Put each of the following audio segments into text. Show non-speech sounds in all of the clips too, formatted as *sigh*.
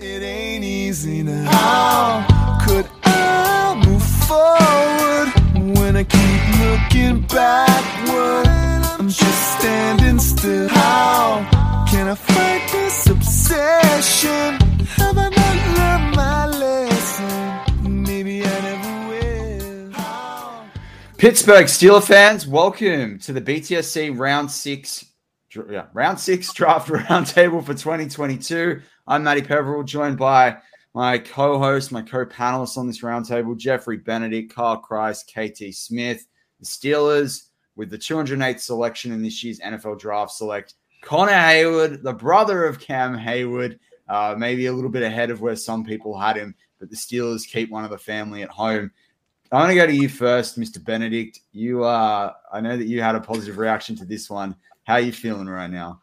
It ain't easy now. How could I move forward when I keep looking backward? I'm just standing still. How can I fight this obsession? Have I not learned my lesson? Maybe I never will. Pittsburgh Steeler fans, welcome to the BTSC round six, round six draft *laughs* roundtable for 2022. I'm Matty Peverill, joined by my co-host, my co-panelists on this roundtable, Jeffrey Benedict, Carl Kreis, KT Smith. The Steelers, with the 208th selection in this year's NFL Draft, select Connor Heyward, the brother of Cam Heyward, uh, maybe a little bit ahead of where some people had him, but the Steelers keep one of the family at home. I want to go to you first, Mr. Benedict. You, uh, I know that you had a positive reaction to this one. How are you feeling right now?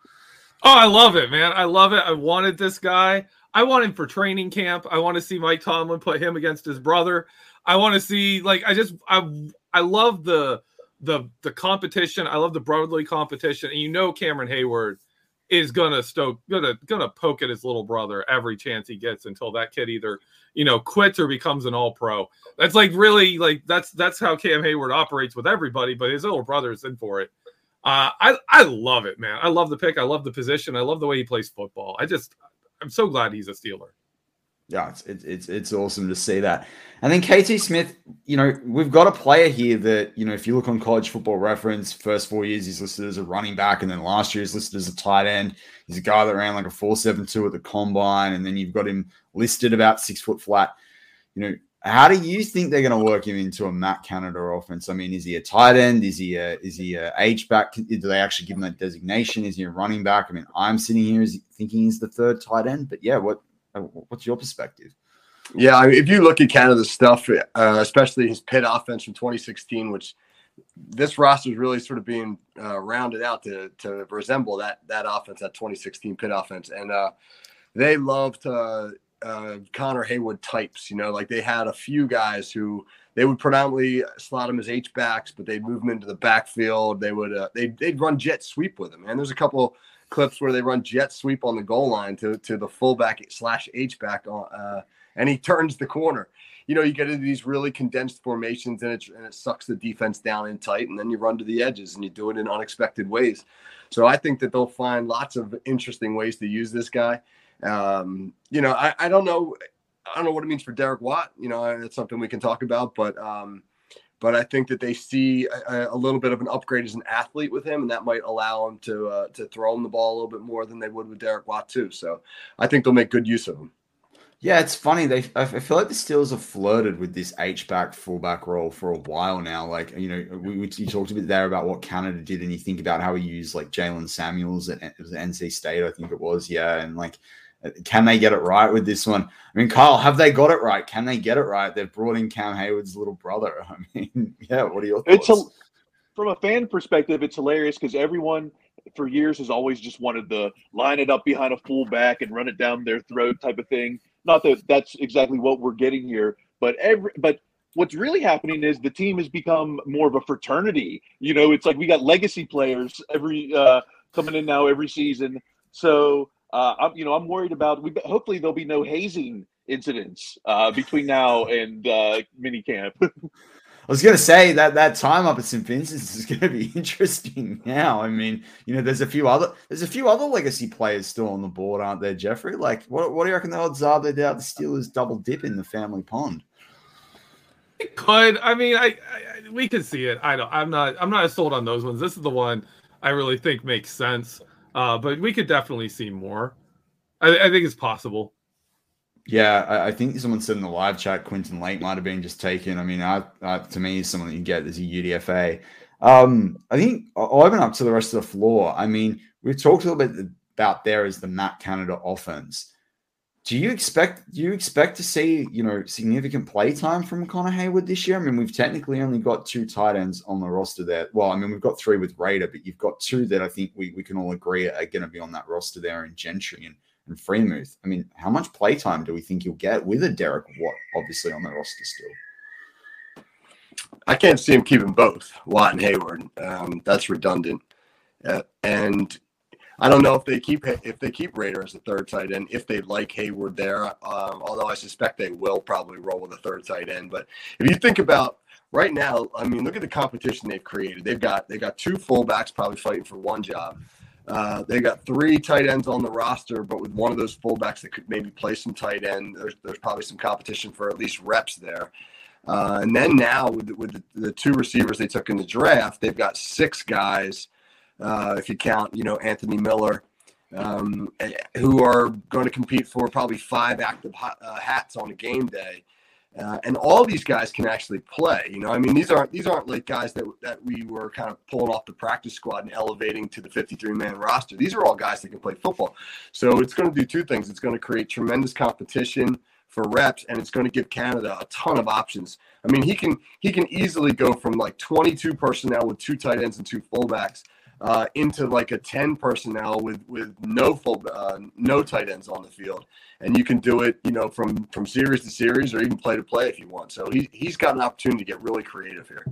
Oh, I love it, man. I love it. I wanted this guy. I want him for training camp. I want to see Mike Tomlin put him against his brother. I want to see like I just I I love the the the competition. I love the brotherly competition. And you know Cameron Heyward is gonna stoke gonna gonna poke at his little brother every chance he gets until that kid either you know quits or becomes an all pro. That's like really like that's that's how Cam Heyward operates with everybody, but his little brother is in for it. Uh, I I love it, man. I love the pick. I love the position. I love the way he plays football. I just I'm so glad he's a Steeler. Yeah, it's, it's it's awesome to see that. And then KT Smith, you know, we've got a player here that you know, if you look on College Football Reference, first four years he's listed as a running back, and then last year he's listed as a tight end. He's a guy that ran like a four seven two at the combine, and then you've got him listed about six foot flat. You know, how do you think they're going to work him into a Matt Canada offense? I mean, is he a tight end? Is he a is he a H back? Do they actually give him that designation? Is he a running back? I mean, I'm sitting here thinking he's the third tight end, but yeah, what what's your perspective? Yeah, I mean, if you look at Canada's stuff, uh, especially his Pitt offense from 2016, which this roster is really sort of being uh, rounded out to to resemble that that offense, that 2016 Pitt offense, and uh, they loved uh, uh, Connor Heyward types. You know, like they had a few guys who they would predominantly slot him as H backs, but they'd move him into the backfield. They would uh, they they'd run jet sweep with him, and there's a couple clips where they run jet sweep on the goal line to to the fullback slash H back, uh, and he turns the corner. You know, you get into these really condensed formations, and it and it sucks the defense down in tight, and then you run to the edges, and you do it in unexpected ways. So I think that they'll find lots of interesting ways to use this guy. Um, you know, I, I don't know, I don't know what it means for Derek Watt. You know, that's something we can talk about, but um, but I think that they see a, a, little bit of an upgrade as an athlete with him, and that might allow him to uh, to throw him the ball a little bit more than they would with Derek Watt too. So I think they'll make good use of him. Yeah, it's funny. They I feel like the Steelers have flirted with this H back fullback role for a while now. Like you know, we, we you talked a bit there about what Canada did, and you think about how he used like Jaylen Samuels at, at NC State, I think it was. Yeah, and like can they get it right with this one? I mean, Kyle, have they got it right? Can they get it right? They've brought in Cam Heyward's little brother. *laughs* I mean, yeah, what are your thoughts? It's a, from a fan perspective, it's hilarious because everyone for years has always just wanted to line it up behind a fullback and run it down their throat type of thing. Not that that's exactly what we're getting here, but every but what's really happening is the team has become more of a fraternity. You know, it's like we got legacy players every uh, coming in now every season. So uh, I'm, you know, I'm worried about. We hopefully there'll be no hazing incidents uh, between now and uh, mini camp. *laughs* I was going to say that that time up at St. Vincent's is going to be *laughs* interesting. Now, I mean, you know, there's a few other there's a few other legacy players still on the board, aren't there, Jeffrey? Like, what what do you reckon the odds are that the Steelers double dip in the family pond? It could. I mean, I, I we could see it. I don't. I'm not. I'm not sold on those ones. This is the one I really think makes sense. Uh, but we could definitely see more. I, I think it's possible. Yeah, I, I, think someone said in the live chat Quentin Lake might have been just taken. I mean, I, I, to me, someone that you get as a UDFA. Um, I think I'll open up to the rest of the floor. I mean, we've talked a little bit about there is the Matt Canada offense do you expect do you expect to see you know significant play time from Connor Heyward this year? I mean, we've technically only got two tight ends on the roster there. Well, I mean, we've got three with Rader, but you've got two that I think we, we can all agree are going to be on that roster there in Gentry and, and Freiermuth. I mean, how much play time do we think you'll get with a Derek Watt obviously on the roster still? I can't see him keeping both Watt and Heyward. Um, that's redundant, uh, and I don't know if they keep if they keep Rader as a third tight end if they like Heyward there. Um, although I suspect they will probably roll with a third tight end. But if you think about right now, I mean, look at the competition they've created. They've got they got two fullbacks probably fighting for one job. Uh, they got three tight ends on the roster, but with one of those fullbacks that could maybe play some tight end, there's, there's probably some competition for at least reps there. Uh, and then now with, with the, the, two receivers they took in the draft, they've got six guys, uh, if you count, you know, Anthony Miller, um, who are going to compete for probably five active uh, hats on a game day. Uh, and all these guys can actually play. You know, I mean, these aren't these aren't like guys that that we were kind of pulling off the practice squad and elevating to the 53 man roster. These are all guys that can play football. So it's going to do two things. It's going to create tremendous competition for reps, and it's going to give Canada a ton of options. I mean, he can he can easily go from like 22 personnel with two tight ends and two fullbacks uh, into like a 10 personnel with with no full uh, no tight ends on the field. And you can do it you know from from series to series or even play to play if you want. So he, he's got an opportunity to get really creative here.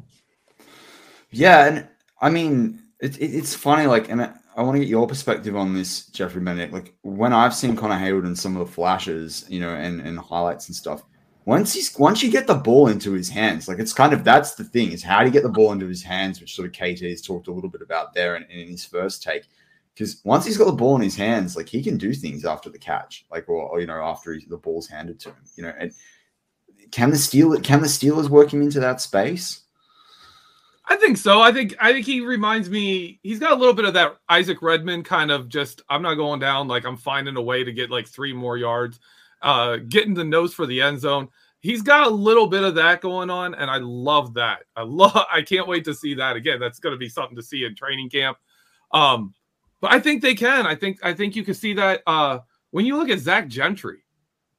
Yeah and i mean it, it, it's funny like and I, I want to get your perspective on this jeffrey bennett. Like when i've seen connor heyward and some of the flashes you know and, and highlights and stuff once he's once you get the ball into his hands, like it's kind of that's the thing is how do you get the ball into his hands, which sort of KT has talked a little bit about there in, in his first take. Because once he's got the ball in his hands, like he can do things after the catch, like or, or you know after he, the ball's handed to him, you know. And can the Steel can the Steelers work him into that space? I think so. I think I think he reminds me. He's got a little bit of that Isaac Redman kind of just. I'm not going down. Like I'm finding a way to get like three more yards uh, getting the nose for the end zone. He's got a little bit of that going on, and I love that. I love. *laughs* I can't wait to see that again. That's going to be something to see in training camp. Um, but I think they can. I think I think you can see that uh, when you look at Zach Gentry,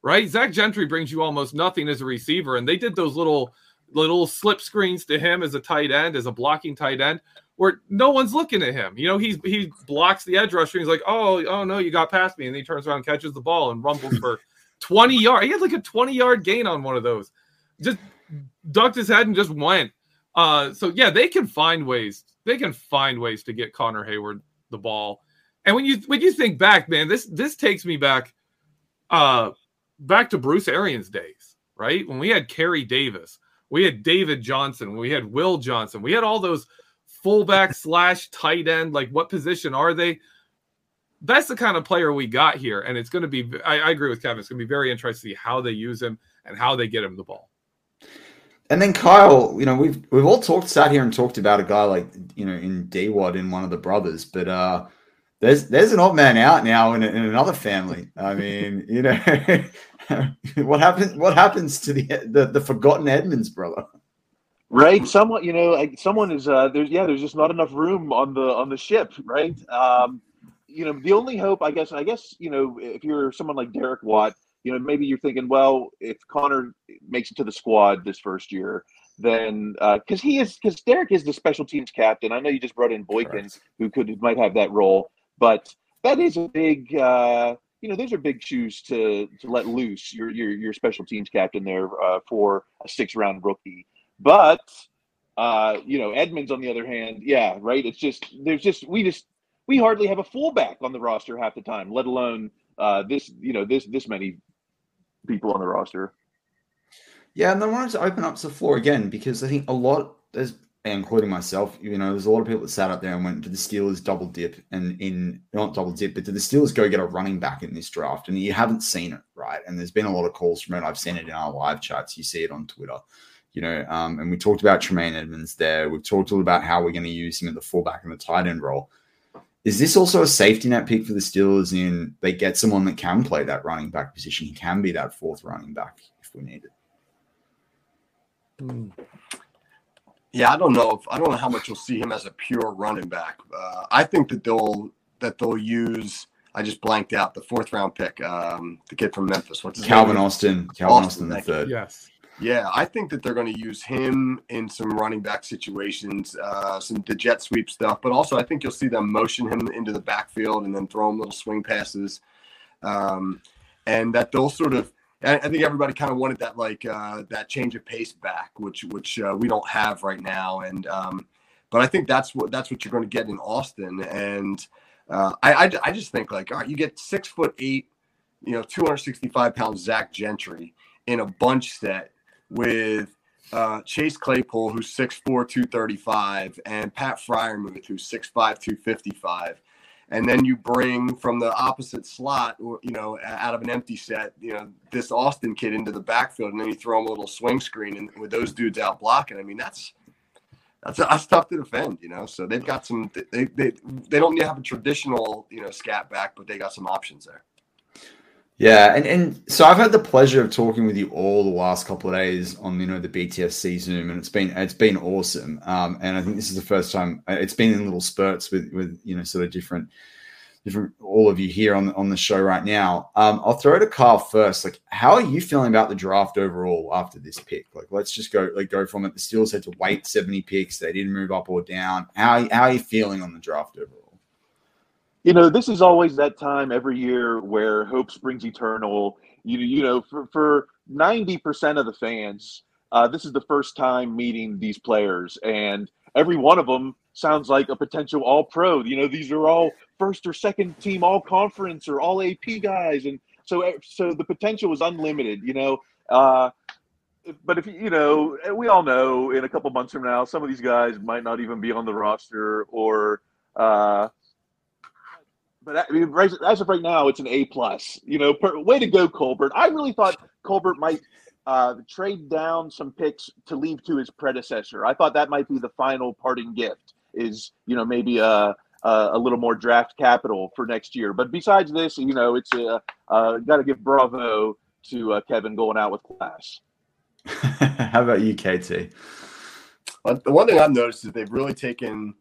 right? Zach Gentry brings you almost nothing as a receiver, and they did those little little slip screens to him as a tight end, as a blocking tight end, where no one's looking at him. You know, he's he blocks the edge rusher. He's like, oh, oh no, you got past me, and he turns around, catches the ball, and rumbles for 20 yard. He had like a 20 yard gain on one of those. Just ducked his head and just went. Uh, so yeah, they can find ways. They can find ways to get Connor Heyward the ball. And when you when you think back, man, this this takes me back uh back to Bruce Arians days, right? When we had Carey Davis, we had David Johnson, we had Will Johnson, we had all those fullback slash tight end. Like, what position are they? That's the kind of player we got here, and it's going to be. I, I agree with Kevin. It's going to be very interesting to see how they use him and how they get him the ball. And then Kyle, you know, we've we've all talked, sat here and talked about a guy like you know in Dwad in one of the brothers, but uh there's there's an odd man out now in, in another family. I mean, you know, *laughs* what happens what happens to the, the the forgotten Edmunds brother? Right, someone you know, someone is uh, there's yeah, there's just not enough room on the on the ship, right? Um, you know, the only hope, I guess, I guess, you know, if you're someone like Derek Watt, you know, maybe you're thinking, well, if Connor makes it to the squad this first year, then because uh, he is, because Derek is the special teams captain. I know you just brought in Boykin, who could might have that role, but that is a big, uh, you know, those are big shoes to to let loose. Your your your special teams captain there uh, for a six round rookie, but uh, you know, Edmunds on the other hand, yeah, right. It's just there's just we just we hardly have a fullback on the roster half the time, let alone uh, this you know this this many people on the roster. Yeah, and I wanted to open up the floor again because I think a lot, there's, including myself, you know, there's a lot of people that sat up there and went, "Did the Steelers double dip?" And in not double dip, but did the Steelers go get a running back in this draft? And you haven't seen it, right? And there's been a lot of calls from it. I've seen it in our live chats. You see it on Twitter you know, um, and we talked about Tremaine Edmunds there. We've talked all about how we're going to use him at the fullback and the tight end role. Is this also a safety net pick for the Steelers in they get someone that can play that running back position? He can be that fourth running back if we need it. Hmm. Yeah, I don't know if I don't know how much you'll see him as a pure running back. Uh, I think that they'll that they'll use. I just blanked out the fourth round pick, um, the kid from Memphis. What's his Calvin name? Austin. Calvin Austin, Austin the third. Yes. Yeah, I think that they're going to use him in some running back situations, uh, some the jet sweep stuff, but also I think you'll see them motion him into the backfield and then throw him little swing passes, um, and that they'll sort of. I think everybody kind of wanted that like uh, that change of pace back, which which uh, we don't have right now, and um, but I think that's what that's what you're going to get in Austin, and Uh, I, I I just think like all right, you get six foot eight, you know, 265 pound Zach Gentry in a bunch set with uh, Chase Claypool, who's 6'4, 235, and Pat Freiermuth, who's 6'5, 255. And then you bring from the opposite slot, you know, out of an empty set, you know, this Austin kid into the backfield, and then you throw him a little swing screen and with those dudes out blocking. I mean, that's that's, that's tough to defend, you know. So they've got some. They they they don't have a traditional, you know, scat back, but they got some options there. Yeah, and, and so I've had the pleasure of talking with you all the last couple of days on you know the BTSC Zoom, and it's been it's been awesome. Um, and I think this is the first time uh, it's been in little spurts with with you know sort of different different all of you here on on the show right now. Um, I'll throw to Carl first. Like, how are you feeling about the draft overall after this pick? Like, let's just go like go from it. The Steelers had to wait seventy picks; they didn't move up or down. How how are you feeling on the draft overall? You know, this is always that time every year where hope springs eternal. You, you know, for, for 90% of the fans, uh, this is the first time meeting these players, and every one of them sounds like a potential all pro. You know, these are all first or second team all conference or all AP guys. And so, eh, so the potential is unlimited, you know. Uh, but if you know, we all know in a couple months from now, some of these guys might not even be on the roster or, uh, but I mean, as of right now, it's an A plus. You know, per, way to go, Colbert. I really thought Colbert might uh, trade down some picks to leave to his predecessor. I thought that might be the final parting gift. Is you know maybe a a, a little more draft capital for next year. But besides this, you know, it's a uh, got to give bravo to uh, Kevin going out with class. *laughs* How about you, KT? the one thing I've noticed is they've really taken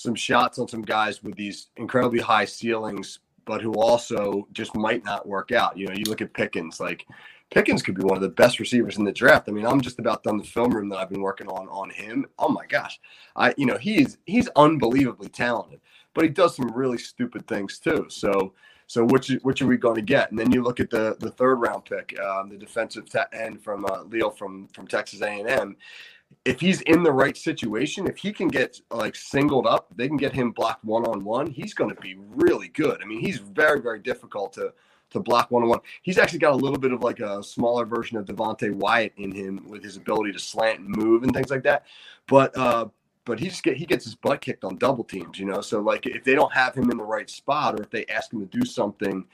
some shots on some guys with these incredibly high ceilings, but who also just might not work out. You know, you look at Pickens, like Pickens could be one of the best receivers in the draft. I mean, I'm just about done the film room that I've been working on on him. Oh my gosh, I you know he's he's unbelievably talented, but he does some really stupid things too. So so which which are we going to get? And then you look at the the third round pick, um, the defensive end from uh, Leal from from Texas A&M if he's in the right situation, if he can get like singled up, they can get him blocked one on one. He's going to be really good. I mean, he's very very difficult to to block one on one. He's actually got a little bit of like a smaller version of Devonte Wyatt in him with his ability to slant and move and things like that. But uh, but he just get he gets his butt kicked on double teams, you know. So like if they don't have him in the right spot or if they ask him to do something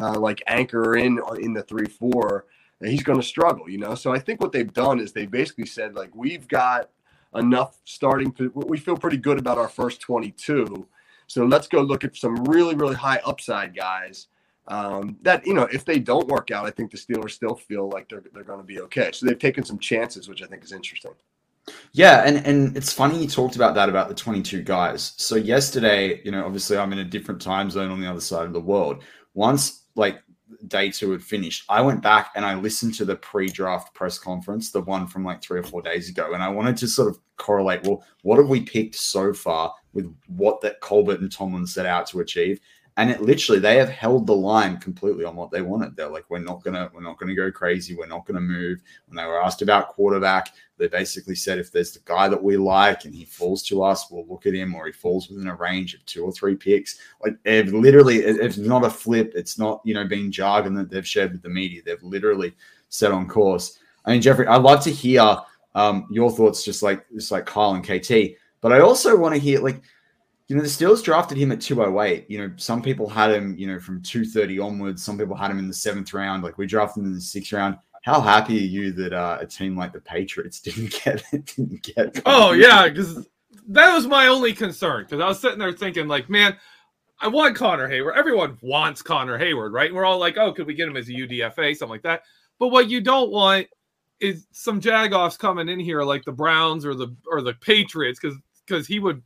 uh, like anchor in in the three four he's going to struggle, you know. So I think what they've done is they basically said like we've got enough starting. to, We feel pretty good about our first 22. So let's go look at some really really high upside guys. Um, that you know, if they don't work out, I think the Steelers still feel like they're they're going to be okay. So they've taken some chances, which I think is interesting. Yeah, and and it's funny you talked about that about the 22 guys. So yesterday, you know, obviously I'm in a different time zone on the other side of the world. Once like day two had finished, I went back and I listened to the pre-draft press conference, the one from like three or four days ago, and I wanted to sort of correlate. Well, what have we picked so far with what that Colbert and Tomlin set out to achieve? And it literally, they have held the line completely on what they wanted. They're like, we're not gonna, we're not gonna go crazy. We're not gonna move. When they were asked about quarterback, they basically said if there's the guy that we like and he falls to us, we'll look at him, or he falls within a range of two or three picks. Like it literally, it's not a flip. It's not you know being jargon that they've shared with the media. They've literally set on course. I mean, Jeffrey, I'd love to hear um, your thoughts, just like just like Kyle and KT. But I also want to hear like you know, the Steelers drafted him at 208. You know, some people had him, you know, from 230 onwards. Some people had him in the seventh round. Like we drafted him in the sixth round. How happy are you that uh, a team like the Patriots *laughs* didn't get it? didn't get? *laughs* Oh yeah, because that was my only concern. Because I was sitting there thinking, like, man, I want Connor Heyward. Everyone wants Connor Heyward, right? And we're all like, oh, could we get him as a UDFA, something like that? But what you don't want is some Jagoffs coming in here like the Browns or the or the Patriots, because because he would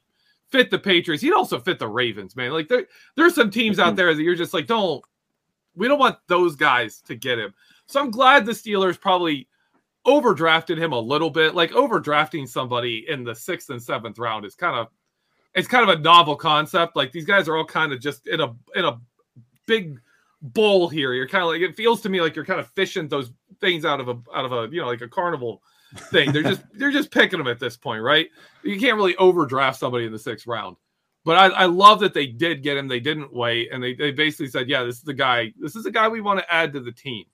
fit the Patriots. He'd also fit the Ravens, man. Like there, there's some teams out mm-hmm. there that you're just like, don't we don't want those guys to get him. So I'm glad the Steelers probably overdrafted him a little bit. Like overdrafting somebody in the sixth and seventh round is kind of it's kind of a novel concept. Like these guys are all kind of just in a in a big bowl here. You're kind of like it feels to me like you're kind of fishing those things out of a out of a you know like a carnival thing. They're just they're just picking them at this point, right? You can't really overdraft somebody in the sixth round. But I, I love that they did get him. They didn't wait, and they, they basically said, "Yeah, this is the guy. This is the guy we want to add to the team."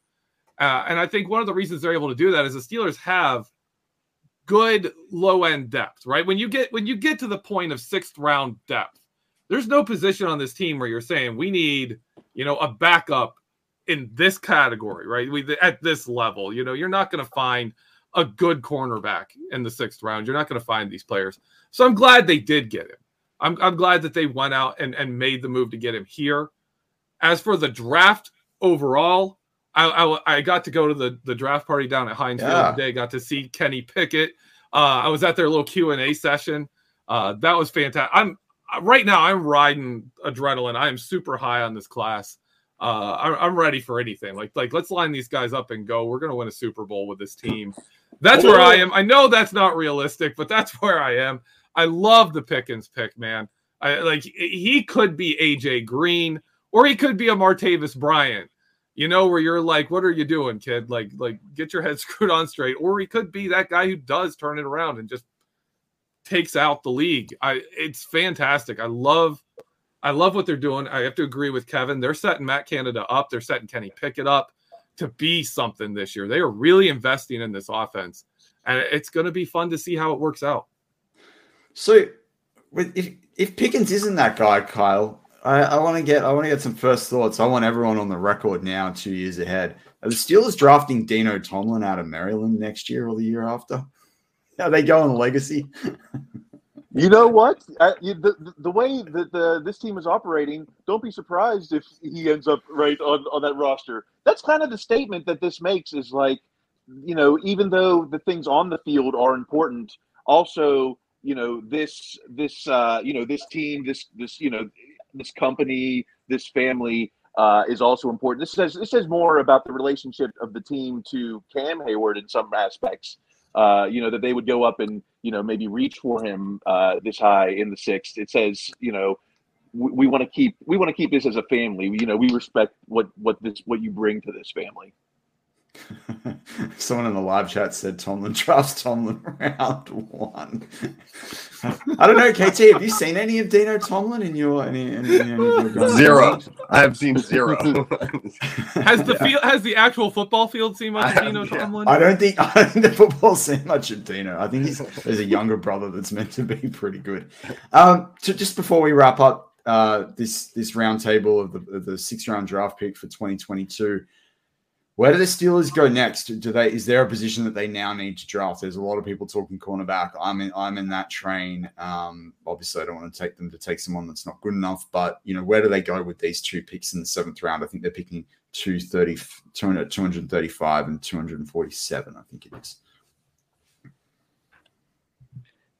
Uh, and I think one of the reasons they're able to do that is the Steelers have good low end depth, right? When you get when you get to the point of sixth round depth, there's no position on this team where you're saying we need, you know, a backup in this category, right? We at this level, you know, you're not going to find a good cornerback in the sixth round. You're not going to find these players. So I'm glad they did get him. I'm, I'm glad that they went out and, and made the move to get him here. As for the draft overall, I, I, I got to go to the, the draft party down at Heinz Field Yeah. today. Got to see Kenny Pickett. Uh, I was at their little Q and A session. Uh, that was fantastic. I'm right now. I'm riding adrenaline. I am super high on this class. Uh, I'm, I'm ready for anything. Like like let's line these guys up and go. We're gonna win a Super Bowl with this team. That's where I am. I know that's not realistic, but that's *laughs* where I am. I love the Pickens pick, man. I like he could be AJ Green or he could be a Martavis Bryant. You know, where you're like, what are you doing, kid? Like, like get your *laughs* head screwed on straight. Or he could be that guy who does turn it around and just takes out the league. I it's fantastic. I love I love what they're doing. I have to agree with Kevin. They're setting Matt Canada up. They're setting Kenny Pickett up to be something this year. They are really investing in this offense. And it's going to be fun to see how it works out. So, if if Pickens isn't that guy, Kyle, I, I want to get I want to get some first thoughts. I want everyone on the record now, two years ahead. Are the Steelers drafting Dino Tomlin out of Maryland next year or the year after? Are they going legacy? *laughs* You know what? Uh, you, the, the- the way that the, this team is operating, don't be surprised if he ends up right on, on that roster. That's kind of the statement that this makes is like, you know, even though the things on the field are important, also, you know, this this uh, you know this team, this this you know this company, this family uh, is also important. This says this says more about the relationship of the team to Cam Heyward in some aspects. Uh, you know that they would go up and you know maybe reach for him uh, this high in the sixth. It says you know we, we want to keep we want to keep this as a family. You know we respect what what this what you bring to this family. *laughs* Someone in the live chat said Tomlin *laughs* drafts Tomlin round one. I don't know, KT. Have you seen any of Dino Tomlin in your any, any, any your *laughs* Zero. I have seen zero. Has the field has the actual football field seen much I of Dino yeah. Tomlin? I don't think I don't think the football's seen much of Dino. I think he's there's a younger brother that's meant to be pretty good. Um, so just before we wrap up uh, this this roundtable of the of the six round draft pick for 2022, where do the Steelers go next? Do they is there a position that they now need to draft? There's a lot of people talking cornerback. I'm in I'm in that train. Um, obviously, I don't want to take them to take someone that's not good enough, but you know where do they go with these two picks in the seventh round? I think they're picking 230, 200, 235 and 247, I think it is.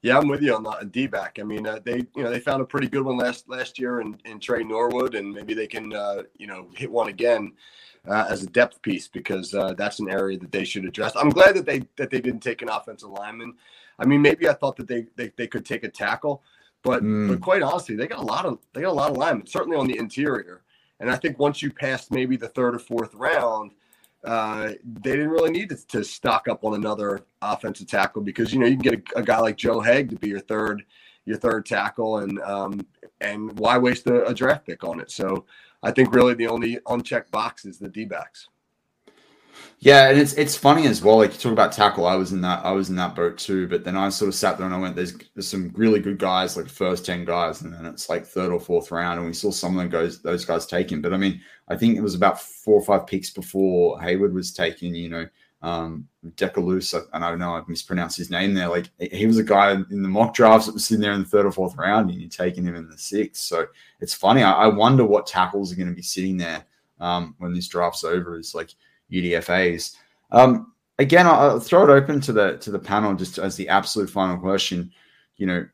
Yeah, I'm with you on that D back. I mean, uh, they you know they found a pretty good one last last year in, in Tre Norwood, and maybe they can uh, you know hit one again uh, as a depth piece because uh, that's an area that they should address. I'm glad that they that they didn't take an offensive lineman. I mean, maybe I thought that they they, they could take a tackle, but Mm. but quite honestly, they got a lot of they got a lot of linemen, certainly on the interior. And I think once you pass maybe the third or fourth round, uh, they didn't really need to, to stock up on another offensive tackle because you know you can get a, a guy like Joe Haeg to be your third your third tackle, and um, and why waste a, a draft pick on it? So I think really the only unchecked box is the D backs. Yeah, and it's it's funny as well. Like you talk about tackle, I was in that I was in that boat too. But then I sort of sat there and I went, "There's there's some really good guys, like first ten guys, and then it's like third or fourth round, and we saw some of them goes those guys taken. But I mean, I think it was about four or five picks before Heyward was taken. You know, um, Decalus, and I don't know, I've mispronounced his name there. Like he- he was a guy in the mock drafts that was sitting there in the third or fourth round, and you're taking him in the sixth. So it's funny. I, I wonder what tackles are going to be sitting there um, when this draft's over. Is like UDFA's. Um, again, I'll, I'll throw it open to the to the panel just as the absolute final question. You know,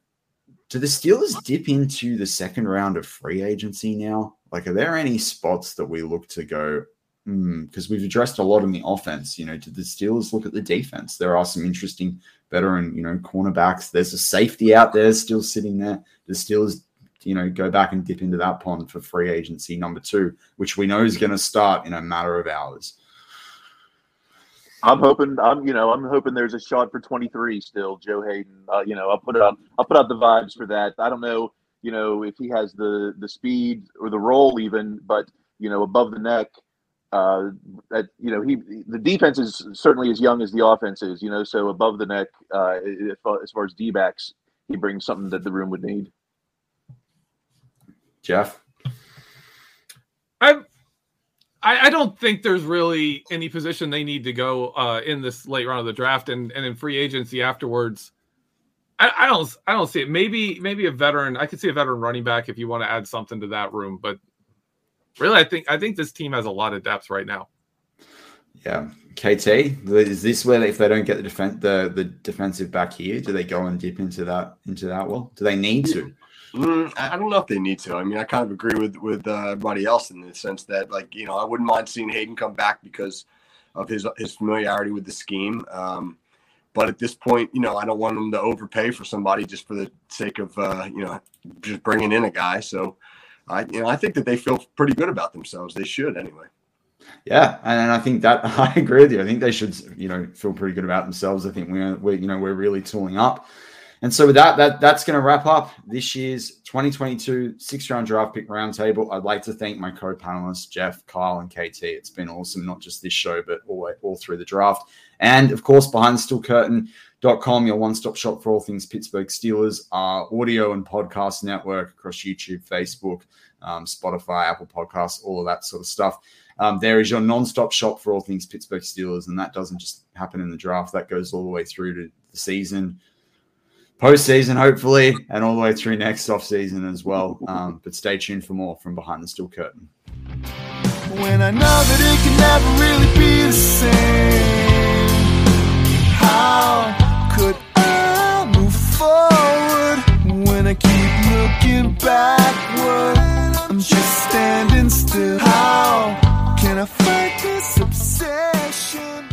do the Steelers dip into the second round of free agency now? Like, are there any spots that we look to go? Because we've addressed a lot in the offense. You know, did the Steelers look at the defense? There are some interesting veteran, you know, cornerbacks. There's a safety out there still sitting there. The Steelers, you know, go back and dip into that pond for free agency number two, which we know is going to start in a matter of hours. I'm hoping I'm you know I'm hoping there's a shot for 23 still Joe Haden. Uh, you know I'll put out I'll put out the vibes for that. I don't know you know, if he has the the speed or the role even, but you know, above the neck, uh, that you know, he the defense is certainly as young as the offense is. You know, so above the neck, uh, as far as D backs, he brings something that the room would need. Jeff, I, I don't think there's really any position they need to go uh, in this late round of the draft and, and in free agency afterwards. I, I, don't I don't see it. Maybe maybe a veteran. I could see a veteran running back if you want to add something to that room. But really, I think I think this team has a lot of depth right now. Yeah, KT is this where if they don't get the defense the the defensive back here, do they go and dip into that into that well? Do they need to? Mm, I don't know if they need to. I mean, I kind of agree with with uh, everybody else in the sense that, like, you know, I wouldn't mind seeing Haden come back because of his his familiarity with the scheme. Um, but at this point, you know, I don't want them to overpay for somebody just for the sake of, uh, you know, just bringing in a guy. So, I, you know, I think that they feel pretty good about themselves. They should anyway. Yeah, and I think that *laughs* I agree with you. I think they should, you know, feel pretty good about themselves. I think we're, we're you know, we're really tooling up. And so with that, that that's going to wrap up this year's 2022 six round draft pick roundtable. I'd like to thank my co-panelists Jeff, Kyle, and KT. It's been awesome, not just this show, but all, all through the draft. And of course, behind the steel com your one stop shop for all things Pittsburgh Steelers, our audio and podcast network across YouTube, Facebook, um, Spotify, Apple Podcasts, all of that sort of stuff. Um, there is your non stop shop for all things Pittsburgh Steelers. And that doesn't just happen in the draft, that goes all the way through to the season, postseason, hopefully, and all the way through next offseason as well. Um, but stay tuned for more from Behind the Steel Curtain. When I know that it can never really be the same, how? could I move forward when I keep looking backward? I'm just standing still. How can I fight this obsession?